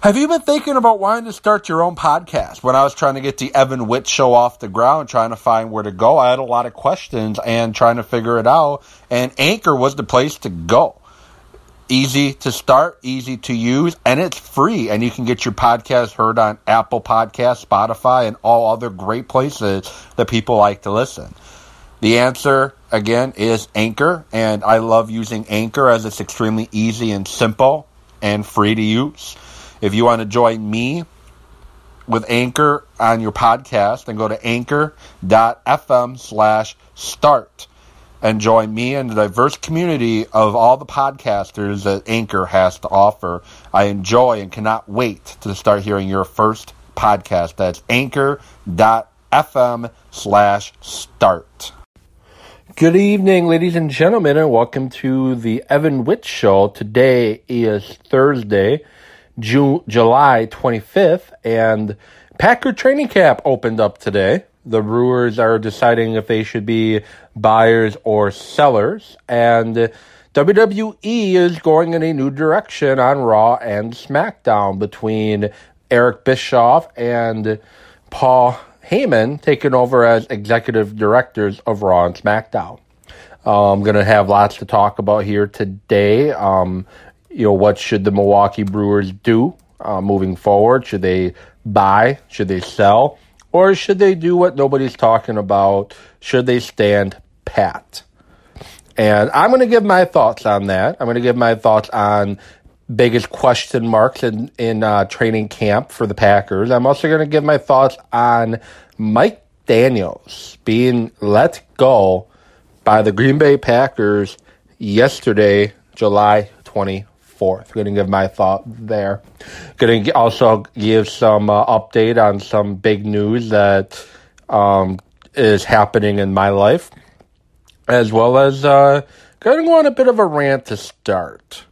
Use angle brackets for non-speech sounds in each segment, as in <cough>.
Have you been thinking about wanting to start your own podcast? When I was trying to get the Evan Witt show off the ground, trying to find where to go, I had a lot of questions and trying to figure it out. And Anchor was the place to go. Easy to start, easy to use, and it's free. And you can get your podcast heard on Apple Podcasts, Spotify, and all other great places that people like to listen. The answer, again, is Anchor. And I love using Anchor as it's extremely easy and simple and free to use. If you want to join me with Anchor on your podcast, then go to anchor.fm slash start and join me and the diverse community of all the podcasters that Anchor has to offer. I enjoy and cannot wait to start hearing your first podcast. That's anchor.fm slash start. Good evening, ladies and gentlemen, and welcome to the Evan Witt Show. Today is Thursday, June, July 25th, and Packer training camp opened up today. The Brewers are deciding if they should be buyers or sellers, and WWE is going in a new direction on Raw and SmackDown between Eric Bischoff and Paul Heyman taking over as executive directors of Raw and SmackDown. Uh, I'm going to have lots to talk about here today. Um, you know, what should the Milwaukee Brewers do uh, moving forward? Should they buy? Should they sell? Or should they do what nobody's talking about? Should they stand pat? And I'm going to give my thoughts on that. I'm going to give my thoughts on biggest question marks in, in uh, training camp for the Packers. I'm also going to give my thoughts on Mike Daniels being let go by the Green Bay Packers yesterday, July 20 4th. Going to give my thought there. Going to also give some uh, update on some big news that um, is happening in my life, as well as uh, going to go on a bit of a rant to start.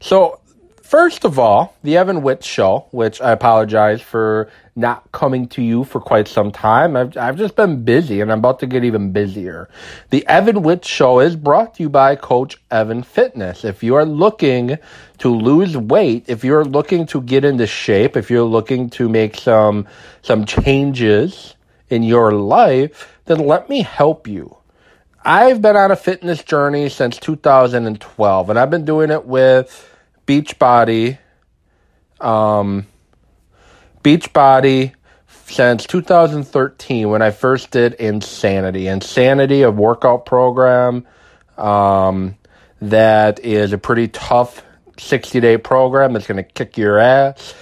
So, first of all, the Evan Witt show, which I apologize for not coming to you for quite some time. I've, I've just been busy and I'm about to get even busier. The Evan Witt Show is brought to you by Coach Evan Fitness. If you are looking to lose weight, if you're looking to get into shape, if you're looking to make some, some changes in your life, then let me help you. I've been on a fitness journey since 2012 and I've been doing it with Beachbody, um, Beachbody since 2013 when I first did Insanity. Insanity, a workout program um, that is a pretty tough 60 day program that's going to kick your ass.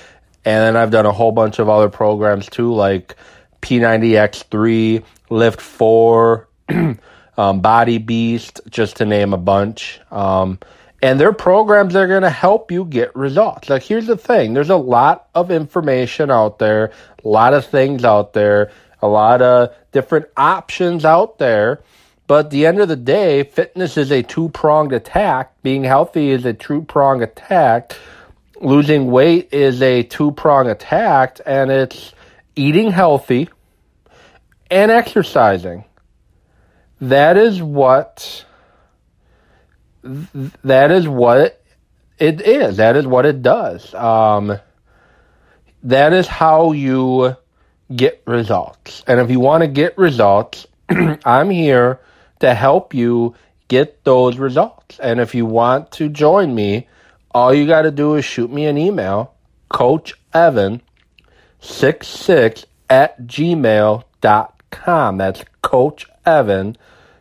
And then I've done a whole bunch of other programs too, like P90X3, Lift 4, <clears throat> um, Body Beast, just to name a bunch. Um, and they're programs are going to help you get results. Like, here's the thing there's a lot of information out there, a lot of things out there, a lot of different options out there. But at the end of the day, fitness is a two pronged attack. Being healthy is a two pronged attack. Losing weight is a two pronged attack. And it's eating healthy and exercising. That is what that is what it is. That is what it does. Um, that is how you get results. And if you want to get results, <clears throat> I'm here to help you get those results. And if you want to join me, all you got to do is shoot me an email, Coach Evan 66 at gmail.com. That's Coach Evan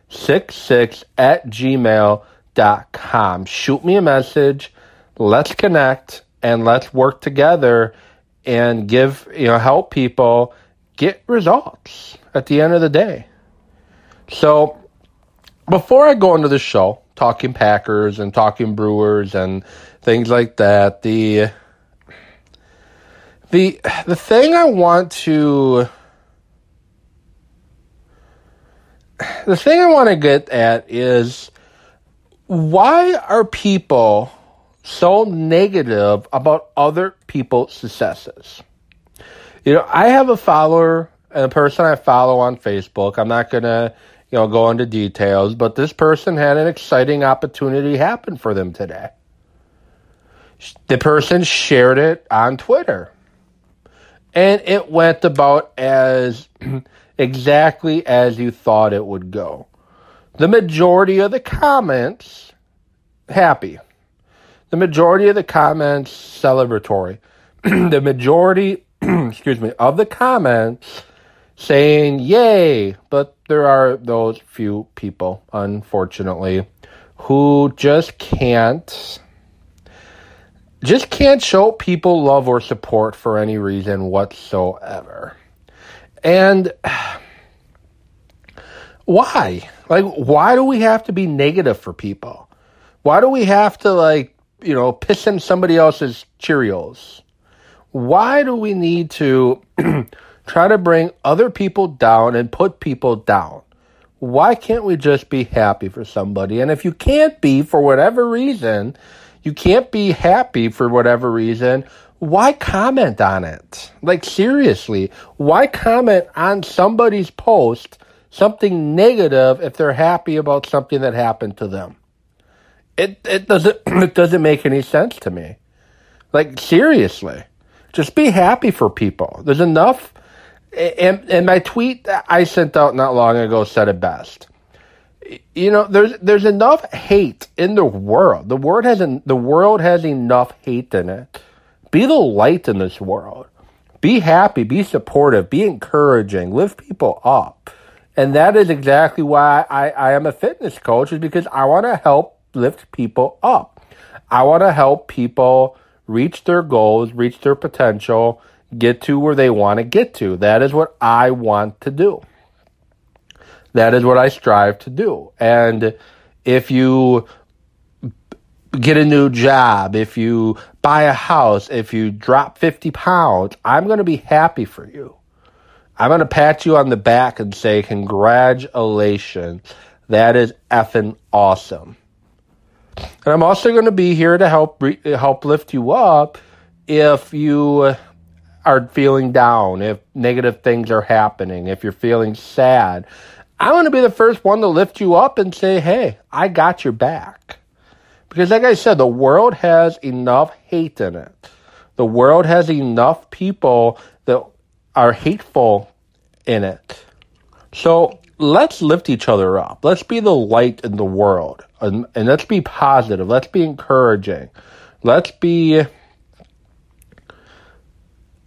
66 at gmail.com com. Com shoot me a message. Let's connect and let's work together and give, you know, help people get results at the end of the day. So before I go into the show, talking Packers and talking Brewers and things like that, the the the thing I want to the thing I want to get at is why are people so negative about other people's successes? You know, I have a follower and a person I follow on Facebook. I'm not going to, you know, go into details, but this person had an exciting opportunity happen for them today. the person shared it on Twitter. And it went about as <clears throat> exactly as you thought it would go. The majority of the comments happy. The majority of the comments celebratory. <clears throat> the majority, <clears throat> excuse me, of the comments saying yay, but there are those few people, unfortunately, who just can't just can't show people love or support for any reason whatsoever. And <sighs> why? Like, why do we have to be negative for people? Why do we have to, like, you know, piss in somebody else's Cheerios? Why do we need to <clears throat> try to bring other people down and put people down? Why can't we just be happy for somebody? And if you can't be for whatever reason, you can't be happy for whatever reason, why comment on it? Like, seriously, why comment on somebody's post something negative if they're happy about something that happened to them? It, it doesn't <clears throat> it doesn't make any sense to me. Like seriously, just be happy for people. There's enough. And, and my tweet that I sent out not long ago said it best you know, there's there's enough hate in the world. The world has an, the world has enough hate in it. Be the light in this world. Be happy. Be supportive. Be encouraging. Lift people up. And that is exactly why I, I am a fitness coach, is because I want to help lift people up. I want to help people reach their goals, reach their potential, get to where they want to get to. That is what I want to do. That is what I strive to do. And if you get a new job, if you buy a house, if you drop 50 pounds, I'm going to be happy for you. I'm going to pat you on the back and say, congratulations. That is effing awesome. And I'm also going to be here to help re- help lift you up if you are feeling down, if negative things are happening, if you're feeling sad. I want to be the first one to lift you up and say, hey, I got your back. Because, like I said, the world has enough hate in it. The world has enough people are hateful in it. So let's lift each other up. Let's be the light in the world. And, and let's be positive. Let's be encouraging. Let's be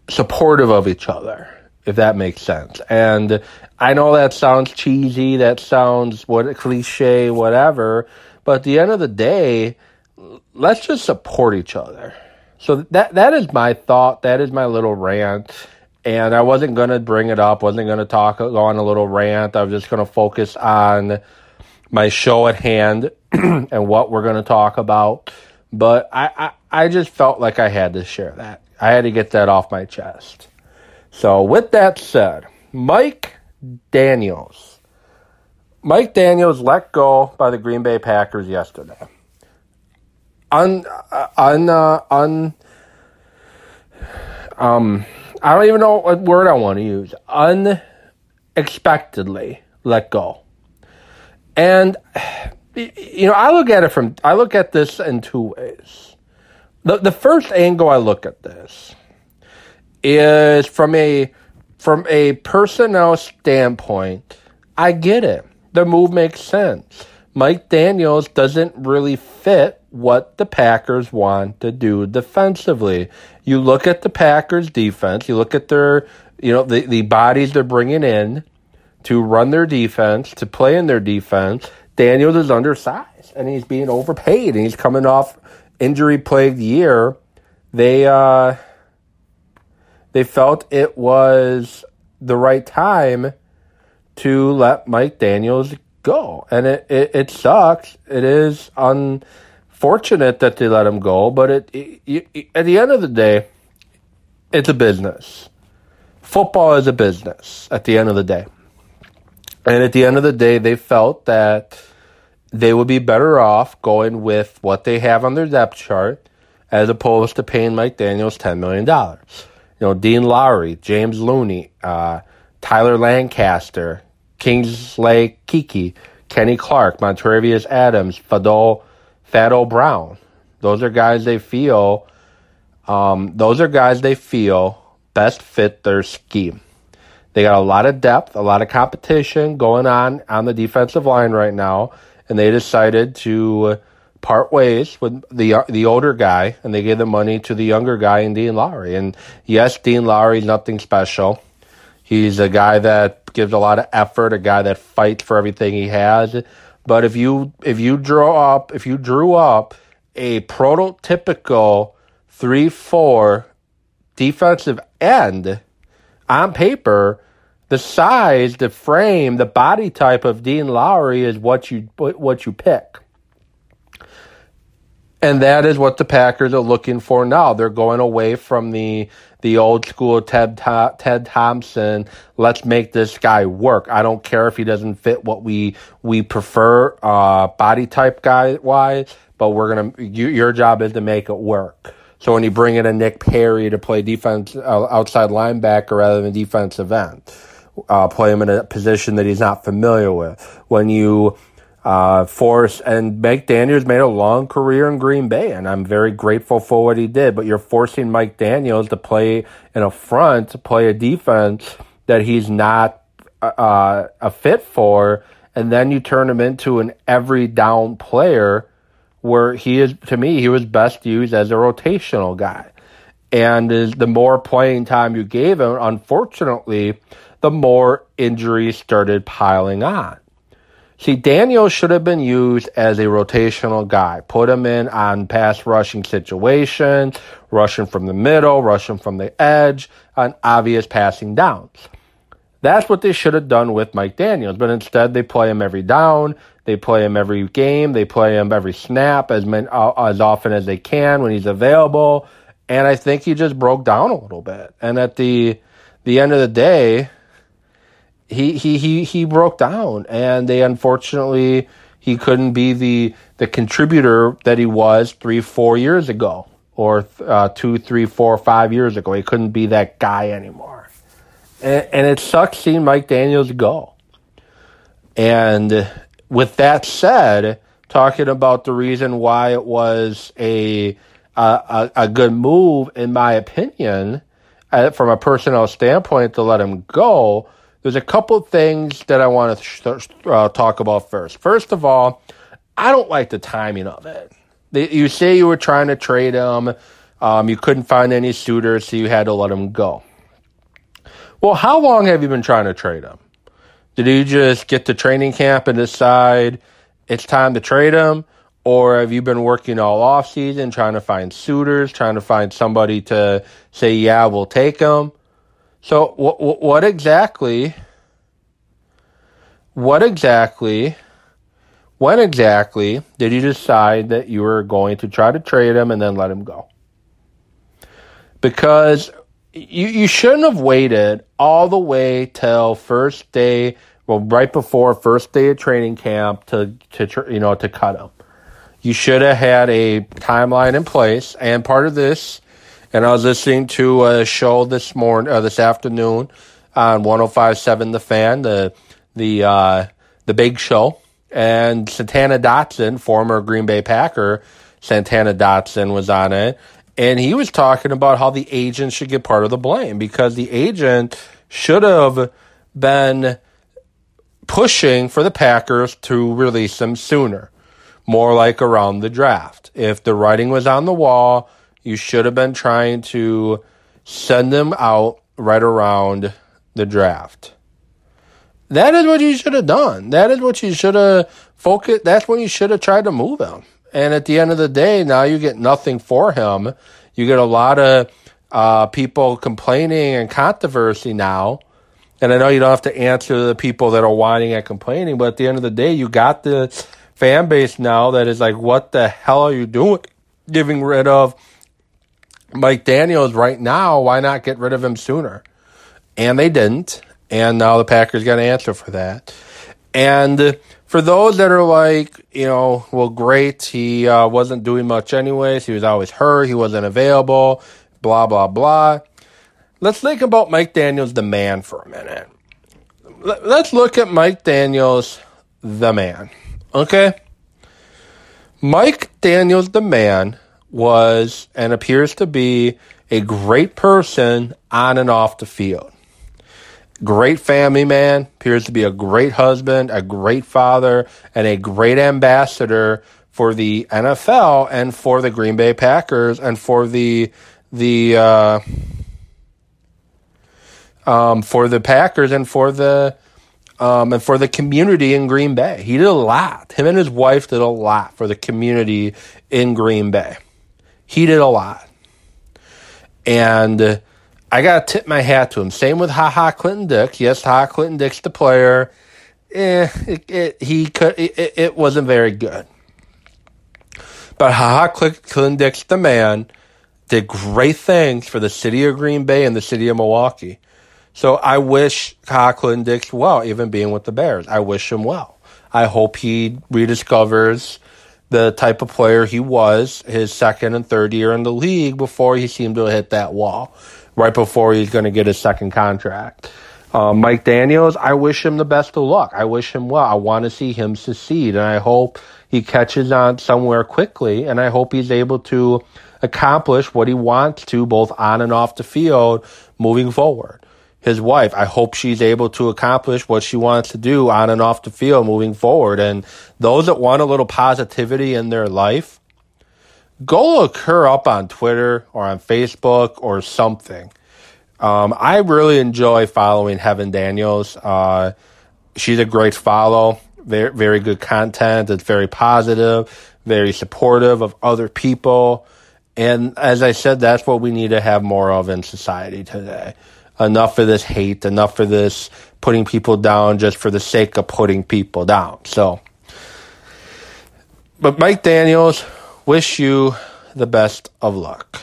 supportive of each other if that makes sense. And I know that sounds cheesy, that sounds what cliche, whatever, but at the end of the day, let's just support each other. So that that is my thought. That is my little rant. And I wasn't gonna bring it up. wasn't gonna talk go on a little rant. I was just gonna focus on my show at hand <clears throat> and what we're gonna talk about. But I, I I just felt like I had to share that. I had to get that off my chest. So, with that said, Mike Daniels. Mike Daniels let go by the Green Bay Packers yesterday. Un, uh, un, uh, un, um, I don't even know what word I want to use. Unexpectedly let go. And, <sighs> you know, I look at it from, I look at this in two ways. The, the first angle I look at this is from a from a personnel standpoint, I get it. The move makes sense. Mike Daniels doesn't really fit what the Packers want to do defensively. You look at the Packers defense, you look at their, you know, the, the bodies they're bringing in to run their defense, to play in their defense. Daniels is undersized and he's being overpaid and he's coming off injury plagued year. They, uh, they felt it was the right time to let Mike Daniels go. And it, it, it sucks. It is unfortunate that they let him go, but it, it, it, at the end of the day, it's a business. Football is a business at the end of the day. And at the end of the day, they felt that they would be better off going with what they have on their depth chart as opposed to paying Mike Daniels $10 million you know, Dean Lowry, James Looney, uh, Tyler Lancaster, Kingsley Keke, Kenny Clark, Montravius Adams, Fadol, Fado Brown. Those are guys they feel. Um, those are guys they feel best fit their scheme. They got a lot of depth, a lot of competition going on on the defensive line right now, and they decided to part ways with the the older guy, and they gave the money to the younger guy in Dean Lowry. And yes, Dean Lowry's nothing special. He's a guy that gives a lot of effort, a guy that fights for everything he has. But if you if you draw up if you drew up a prototypical three four defensive end on paper, the size, the frame, the body type of Dean Lowry is what you what you pick. And that is what the Packers are looking for now. They're going away from the the old school Ted Ted Thompson. Let's make this guy work. I don't care if he doesn't fit what we we prefer uh, body type guy wise, but we're gonna. You, your job is to make it work. So when you bring in a Nick Perry to play defense uh, outside linebacker rather than defensive end, uh, play him in a position that he's not familiar with. When you uh, force and Mike Daniels made a long career in Green Bay, and I'm very grateful for what he did. But you're forcing Mike Daniels to play in a front, to play a defense that he's not uh, a fit for, and then you turn him into an every down player, where he is to me he was best used as a rotational guy. And the more playing time you gave him, unfortunately, the more injuries started piling on. See, Daniel should have been used as a rotational guy. Put him in on pass rushing situations, rushing from the middle, rushing from the edge, on obvious passing downs. That's what they should have done with Mike Daniels, but instead they play him every down, they play him every game, they play him every snap as many, uh, as often as they can when he's available, and I think he just broke down a little bit. And at the the end of the day, he he he he broke down, and they unfortunately he couldn't be the the contributor that he was three four years ago or uh, two three four five years ago. He couldn't be that guy anymore, and, and it sucks seeing Mike Daniels go. And with that said, talking about the reason why it was a a, a good move, in my opinion, uh, from a personnel standpoint, to let him go there's a couple things that I want to uh, talk about first. First of all, I don't like the timing of it. You say you were trying to trade him, um, you couldn't find any suitors, so you had to let him go. Well, how long have you been trying to trade him? Did you just get to training camp and decide it's time to trade him? Or have you been working all off season trying to find suitors, trying to find somebody to say, yeah, we'll take him? So what what exactly what exactly when exactly did you decide that you were going to try to trade him and then let him go? Because you you shouldn't have waited all the way till first day, well, right before first day of training camp to to you know to cut him. You should have had a timeline in place, and part of this and I was listening to a show this morning, uh, this afternoon, on 105.7 The Fan, the the uh, the big show, and Santana Dotson, former Green Bay Packer, Santana Dotson was on it, and he was talking about how the agent should get part of the blame because the agent should have been pushing for the Packers to release him sooner, more like around the draft. If the writing was on the wall you should have been trying to send them out right around the draft. That is what you should have done. That is what you should have focused. That's when you should have tried to move him. And at the end of the day, now you get nothing for him. You get a lot of uh, people complaining and controversy now. And I know you don't have to answer the people that are whining and complaining, but at the end of the day, you got the fan base now that is like, what the hell are you doing? Giving rid of Mike Daniels right now, why not get rid of him sooner? And they didn't. And now the Packers got an answer for that. And for those that are like, you know, well, great, he uh, wasn't doing much anyways. He was always hurt. He wasn't available. Blah blah blah. Let's think about Mike Daniels, the man, for a minute. Let's look at Mike Daniels, the man. Okay. Mike Daniels, the man, was and appears to be a great person on and off the field. Great family man, appears to be a great husband, a great father, and a great ambassador for the NFL and for the Green Bay Packers and for the the uh, um, for the Packers and for the um, and for the community in Green Bay. He did a lot. Him and his wife did a lot for the community in Green Bay. He did a lot, and uh, I got to tip my hat to him. Same with Ha Ha Clinton Dix. Yes, Ha Ha Clinton Dix, the player. Eh, it, it, he could. It, it wasn't very good. But Ha Ha Clinton Dix, the man, did great things for the city of Green Bay and the city of Milwaukee. So I wish Ha Clinton Dix well, even being with the Bears. I wish him well. I hope he rediscovers the type of player he was his second and third year in the league before he seemed to hit that wall, right before he's going to get his second contract. Uh, Mike Daniels, I wish him the best of luck. I wish him well. I want to see him succeed, and I hope he catches on somewhere quickly, and I hope he's able to accomplish what he wants to both on and off the field moving forward his wife. I hope she's able to accomplish what she wants to do on and off the field moving forward. And those that want a little positivity in their life, go look her up on Twitter or on Facebook or something. Um, I really enjoy following Heaven Daniels. Uh, she's a great follow. Very, very good content. It's very positive, very supportive of other people. And as I said, that's what we need to have more of in society today enough of this hate, enough of this putting people down just for the sake of putting people down. So, but Mike Daniels, wish you the best of luck.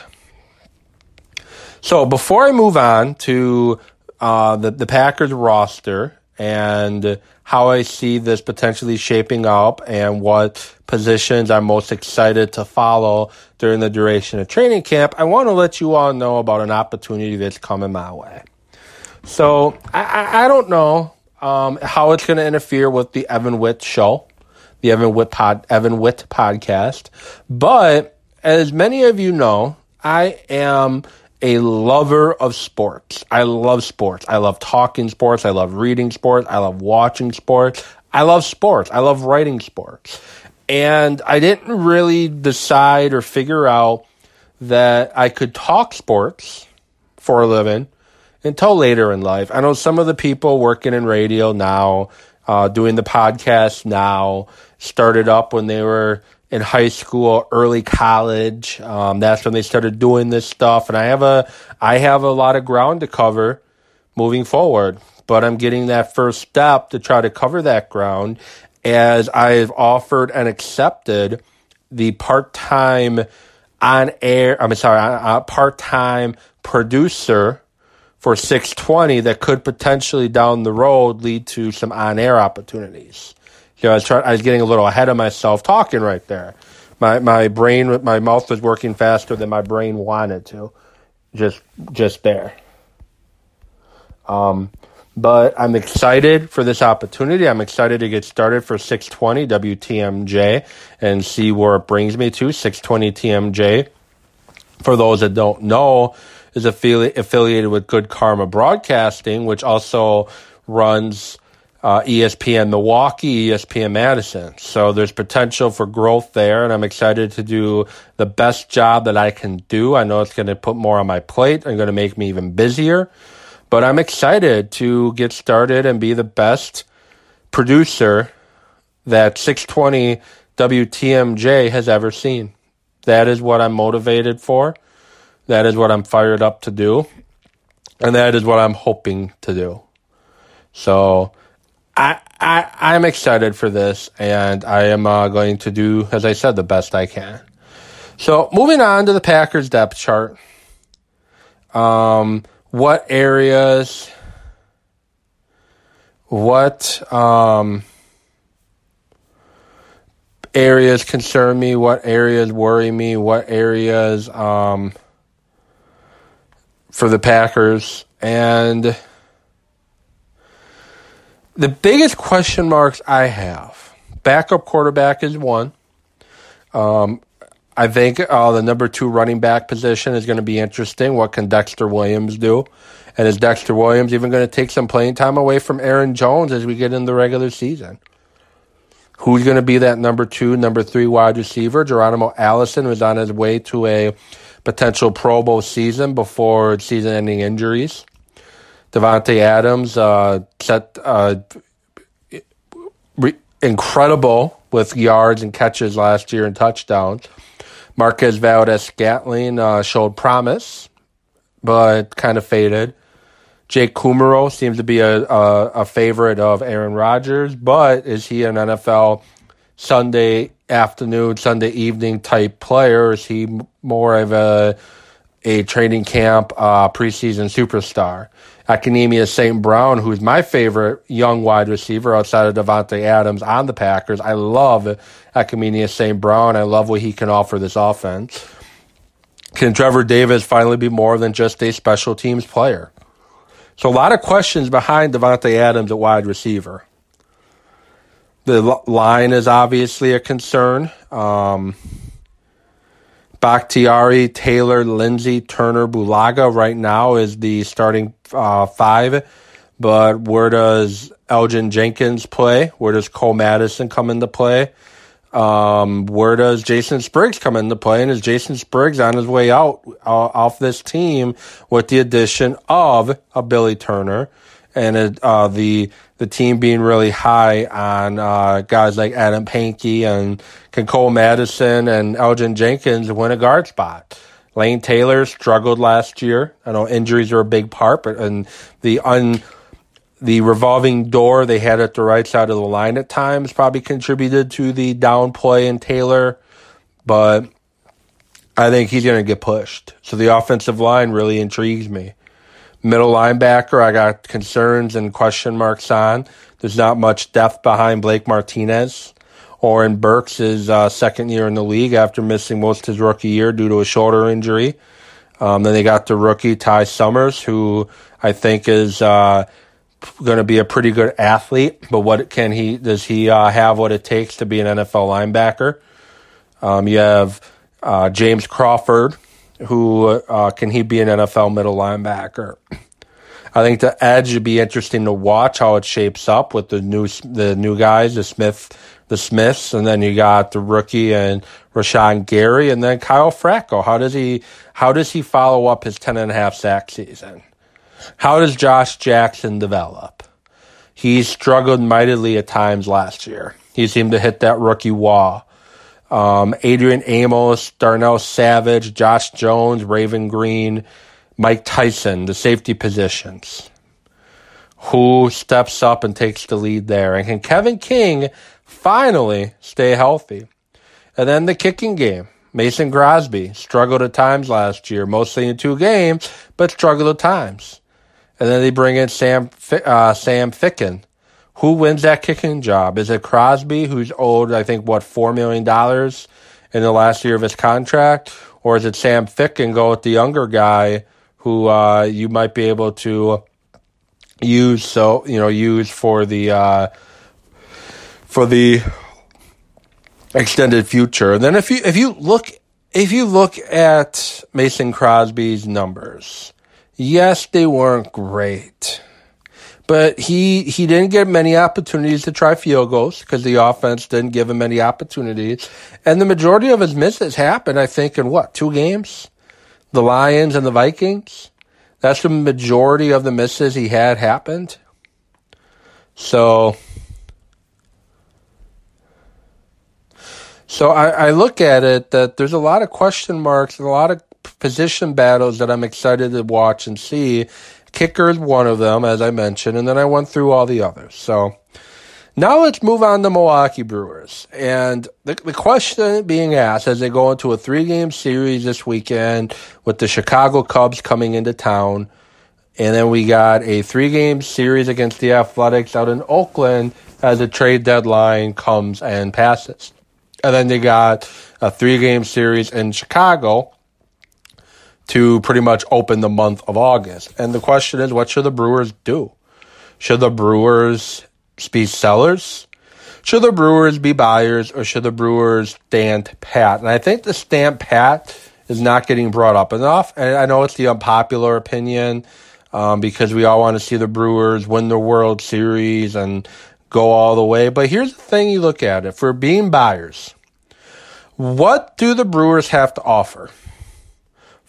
So before I move on to uh, the the Packers roster and how I see this potentially shaping up and what positions I'm most excited to follow during the duration of training camp, I want to let you all know about an opportunity that's coming my way. So I, I don't know um, how it's going to interfere with the Evan Witt show, the Evan Witt pod, Evan Witt podcast. But as many of you know, I am a lover of sports. I love sports. I love talking sports. I love reading sports. I love watching sports. I love sports. I love writing sports. And I didn't really decide or figure out that I could talk sports for a living until later in life. I know some of the people working in radio now, uh, doing the podcast now, started up when they were in high school, early college. Um, that's when they started doing this stuff, and I have a I have a lot of ground to cover moving forward. But I'm getting that first step to try to cover that ground as I've offered and accepted the part time on air. I'm sorry, uh, part time producer for 620 that could potentially down the road lead to some on air opportunities. You know, I was I was getting a little ahead of myself talking right there. My my brain, my mouth was working faster than my brain wanted to, just just there. Um, but I'm excited for this opportunity. I'm excited to get started for 620 WTMJ and see where it brings me to 620 TMJ. For those that don't know, is affili- affiliated with Good Karma Broadcasting, which also runs uh, ESPN Milwaukee, ESPN Madison. So there's potential for growth there, and I'm excited to do the best job that I can do. I know it's going to put more on my plate and going to make me even busier, but I'm excited to get started and be the best producer that 620 WTMJ has ever seen. That is what I'm motivated for. That is what I'm fired up to do. And that is what I'm hoping to do. So I, I, I'm excited for this and I am uh, going to do, as I said, the best I can. So moving on to the Packers depth chart. Um, what areas, what, um, areas concern me, what areas worry me, what areas, um, for the Packers. And the biggest question marks I have backup quarterback is one. Um, I think uh, the number two running back position is going to be interesting. What can Dexter Williams do? And is Dexter Williams even going to take some playing time away from Aaron Jones as we get in the regular season? Who's going to be that number two, number three wide receiver? Geronimo Allison was on his way to a potential Pro Bowl season before season ending injuries. Davante Adams uh, set uh, re- incredible with yards and catches last year and touchdowns. Marquez Valdes Scantling uh, showed promise, but kind of faded. Jake Kumerow seems to be a, a, a favorite of Aaron Rodgers, but is he an NFL Sunday afternoon, Sunday evening type player? Is he more of a a training camp uh, preseason superstar? Equanimeous St. Brown, who's my favorite young wide receiver outside of Davante Adams on the Packers. I love Equanimeous St. Brown. I love what he can offer this offense. Can Trevor Davis finally be more than just a special teams player? So a lot of questions behind Davante Adams at wide receiver. The line is obviously a concern. Um, Bakhtiari, Taylor, Lindsey, Turner, Bulaga right now is the starting uh, five. But where does Elgton Jenkins play? Where does Cole Madison come into play? Um, where does Jason Spriggs come into play? And is Jason Spriggs on his way out uh, off this team with the addition of a Billy Turner and uh, the the team being really high on uh, guys like Adam Pankey and Cole Madison and Elgton Jenkins win a guard spot? Lane Taylor struggled last year. I know injuries are a big part, but and the un the revolving door they had at the right side of the line at times probably contributed to the down play in Taylor, but I think he's going to get pushed. So the offensive line really intrigues me. Middle linebacker, I got concerns and question marks on. There's not much depth behind Blake Martinez. Oren Burks is uh, second year in the league after missing most of his rookie year due to a shoulder injury. Um, then they got the rookie Ty Summers, who I think is uh, going to be a pretty good athlete. But what can he? Does he uh, have what it takes to be an NFL linebacker? Um, you have uh, James Crawford, who uh, can he be an NFL middle linebacker? I think the edge would be interesting to watch how it shapes up with the new the new guys, the Smith, the Smiths, and then you got the rookie and Rashan Gary, and then Kyler Fackrell. How does he how does he follow up his ten and a half sack season? How does Josh Jackson develop? He struggled mightily at times last year. He seemed to hit that rookie wall. Um, Adrian Amos, Darnell Savage, Josh Jones, Raven Greene, Mike Tyson, the safety positions. Who steps up and takes the lead there? And can Kevin King finally stay healthy? And then the kicking game. Mason Crosby struggled at times last year, mostly in two games, but struggled at times. And then they bring in Sam uh, Sam Ficken, who wins that kicking job? Is it Crosby, who's owed, I think, what, $4 million in the last year of his contract? Or is it Sam Ficken go with the younger guy who uh, you might be able to use so you know use for the uh, for the extended future. And then if you if you look if you look at Mason Crosby's numbers, yes, they weren't great. But he he didn't get many opportunities to try field goals because the offense didn't give him many opportunities. And the majority of his misses happened, I think, in what, two games? The Lions and the Vikings. That's the majority of the misses he had happened. So So I, I look at it that there's a lot of question marks and a lot of position battles that I'm excited to watch and see. Kicker is one of them, as I mentioned, and then I went through all the others. So now let's move on to Milwaukee Brewers. And the, the question being asked as they go into a three game series this weekend with the Chicago Cubs coming into town. And then we got a three game series against the Athletics out in Oakland as the trade deadline comes and passes. And then they got a three game series in Chicago to pretty much open the month of August. And the question is, what should the Brewers do? Should the Brewers be sellers? Should the Brewers be buyers or should the Brewers stand pat? And I think the stand pat is not getting brought up enough. And I know it's the unpopular opinion um, because we all want to see the Brewers win the World Series and go all the way. But here's the thing you look at it for being buyers. What do the Brewers have to offer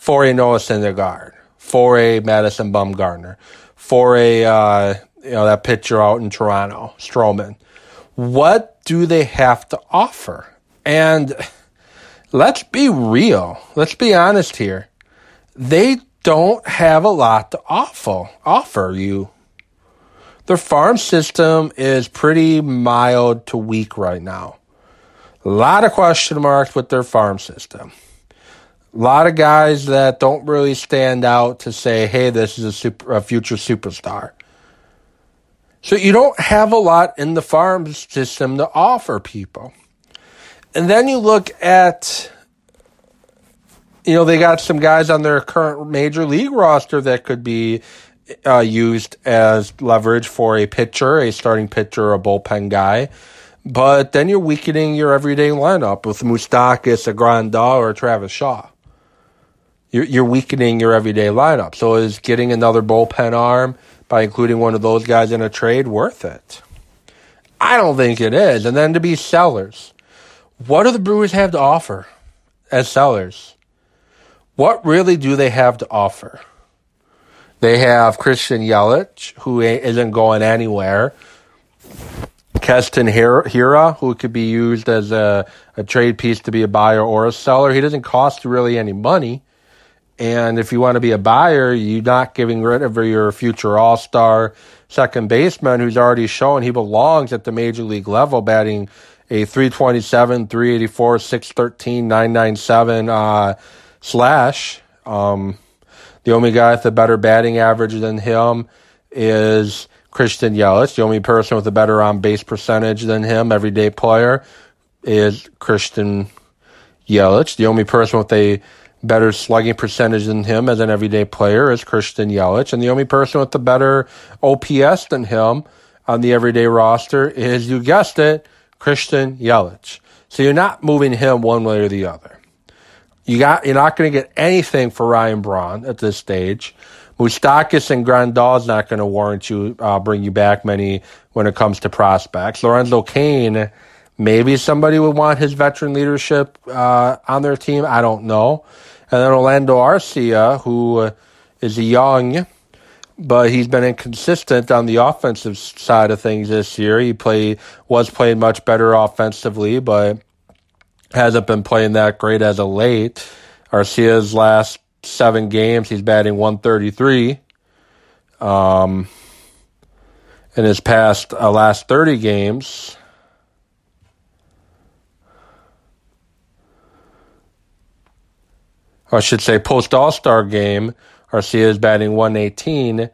for a Noah Syndergaard, for a Madison Bumgarner, for a uh, you know that pitcher out in Toronto, Stroman? What do they have to offer? And let's be real. Let's be honest here. They don't have a lot to offer offer you. Their farm system is pretty mild to weak right now. A lot of question marks with their farm system. A lot of guys that don't really stand out to say, "Hey, this is a, super, a future superstar." So you don't have a lot in the farm system to offer people. And then you look at you know, they got some guys on their current major league roster that could be uh, used as leverage for a pitcher, a starting pitcher, a bullpen guy. But then you're weakening your everyday lineup with Moustakas, a Grandal, or Travis Shaw. You're, you're weakening your everyday lineup. So is getting another bullpen arm by including one of those guys in a trade worth it? I don't think it is. And then to be sellers, what do the Brewers have to offer as sellers? what really do they have to offer? They have Christian Yelich, who isn't going anywhere. Keston Hiura, who could be used as a, a trade piece to be a buyer or a seller. He doesn't cost really any money. And if you want to be a buyer, you're not giving rid of your future all star second baseman who's already shown he belongs at the major league level, batting a 327, 384, 613, 997. Uh, Slash, um, the only guy with a better batting average than him is Christian Yelich. The only person with a better on base percentage than him, everyday player, is Christian Yelich. The only person with a better slugging percentage than him as an everyday player is Christian Yelich. And the only person with a better OPS than him on the everyday roster is, you guessed it, Christian Yelich. So you're not moving him one way or the other. You got you're not going to get anything for Ryan Braun at this stage. Moustakas and Grandal is not going to warrant you uh, bring you back many when it comes to prospects. Lorenzo Cain, maybe somebody would want his veteran leadership uh, on their team. I don't know. And then Orlando Arcia, who is young, but he's been inconsistent on the offensive side of things this year. He play was playing much better offensively, but hasn't been playing that great as of late. Arcia's last seven games, he's batting 133. Um, in his past uh, last 30 games, I should say post All Star game, Arcia is batting 118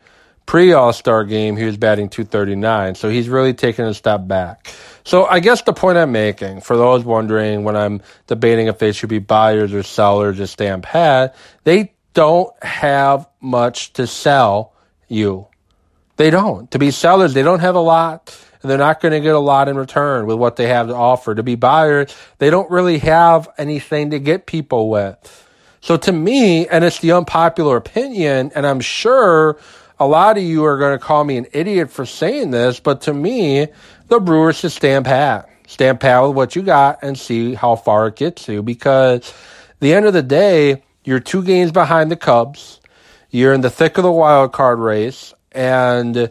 pre All Star game, he was batting 239. So he's really taken a step back. So I guess the point I'm making, for those wondering when I'm debating if they should be buyers or sellers or stamp pat, they don't have much to sell you. They don't. To be sellers, they don't have a lot. And they're not going to get a lot in return with what they have to offer. To be buyers, they don't really have anything to get people with. So to me, and it's the unpopular opinion, and I'm sure a lot of you are going to call me an idiot for saying this, but to me, the Brewers should stand pat. Stand pat with what you got and see how far it gets you because the end of the day, you're two games behind the Cubs. You're in the thick of the wild card race, and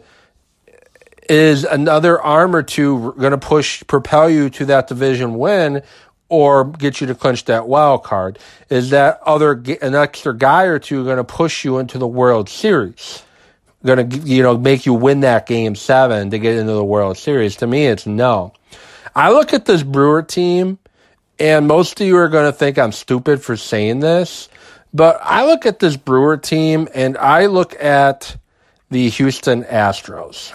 is another arm or two going to push propel you to that division win or get you to clinch that wild card? Is that other an extra guy or two going to push you into the World Series? going to you know make you win that game seven to get into the World Series. To me, it's no. I look at this Brewer team, and most of you are going to think I'm stupid for saying this, but I look at this Brewer team and I look at the Houston Astros.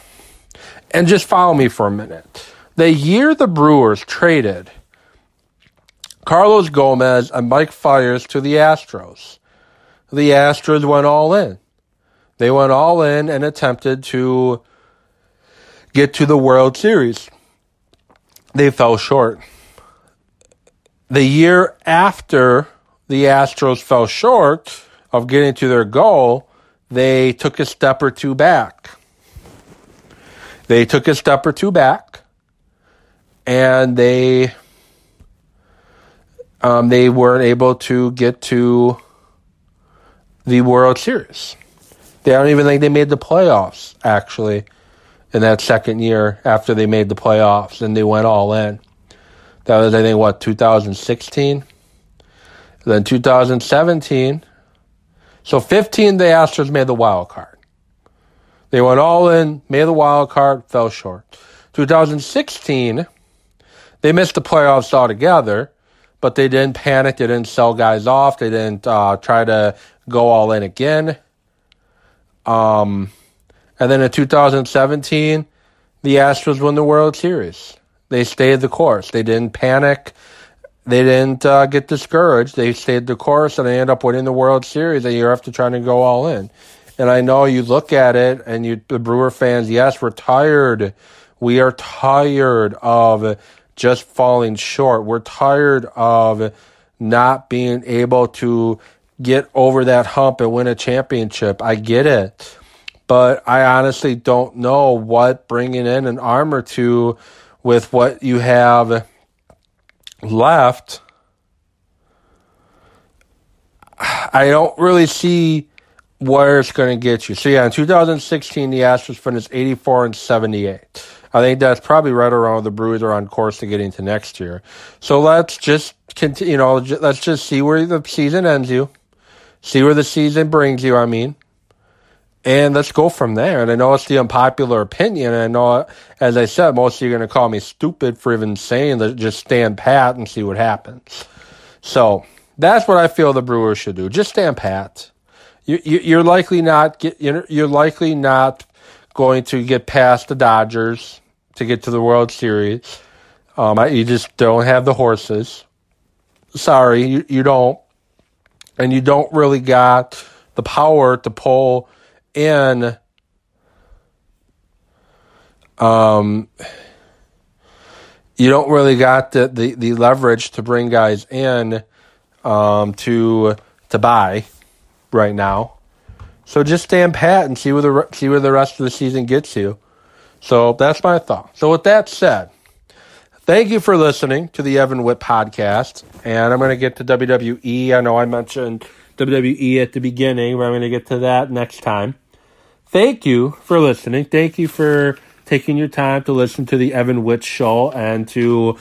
And just follow me for a minute. The year the Brewers traded Carlos Gomez and Mike Fiers to the Astros, the Astros went all in. They went all in and attempted to get to the World Series. they fell short. The year after the Astros fell short of getting to their goal, they took a step or two back. They took a step or two back, and they um, they weren't able to get to the World Series. They don't even think they made the playoffs, actually, in that second year after they made the playoffs and they went all in. That was, I think, what, 2016? Then 2017. So 15, the Astros made the wild card. They went all in, made the wild card, fell short. 2016, they missed the playoffs altogether, but they didn't panic. They didn't sell guys off. They didn't uh, try to go all in again. Um, and then in 2017, the Astros won the World Series. They stayed the course. They didn't panic. They didn't uh, get discouraged. They stayed the course, and they ended up winning the World Series a year after trying to go all in. And I know you look at it, and you, the Brewer fans, yes, we're tired. We are tired of just falling short. We're tired of not being able to get over that hump and win a championship. I get it. But I honestly don't know what bringing in an arm or two with what you have left. I don't really see where it's going to get you. So yeah, in 2016, the Astros finished 84 and 78. I think that's probably right around the Brewers are on course to getting to next year. So let's just continue. You know, let's just see where the season ends you, see where the season brings you. I mean, and let's go from there. And I know it's the unpopular opinion. I know, as I said, most of you are going to call me stupid for even saying that. Just stand pat and see what happens. So that's what I feel the Brewers should do. Just stand pat. You, you, you're likely not get. You're, you're likely not going to get past the Dodgers to get to the World Series. Um, you just don't have the horses. Sorry, you, you don't. And you don't really got the power to pull in um, you don't really got the, the, the leverage to bring guys in um, to to buy right now. So just stand pat and see where the see where the rest of the season gets you. So that's my thought. So with that said, thank you for listening to the Evan Witt podcast. And I'm going to get to WWE. I know I mentioned WWE at the beginning, but I'm going to get to that next time. Thank you for listening. Thank you for taking your time to listen to the Evan Witt show and to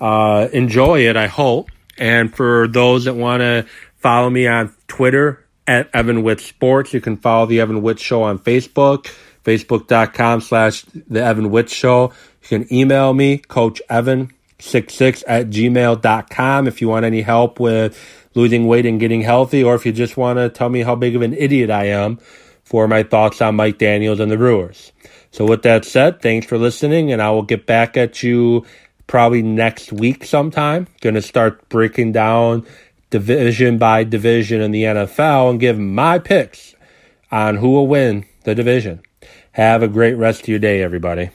uh, enjoy it, I hope. And for those that want to follow me on Twitter at Evan Witt Sports, you can follow the Evan Witt Show on Facebook facebook.com slash the Evan Witt Show. You can email me, Coach Evan 66 at gmail.com if you want any help with losing weight and getting healthy, or if you just want to tell me how big of an idiot I am for my thoughts on Mike Daniels and the Brewers. So with that said, thanks for listening, and I will get back at you probably next week sometime. Going to start breaking down division by division in the NFL and give my picks on who will win the division. Have a great rest of your day, everybody.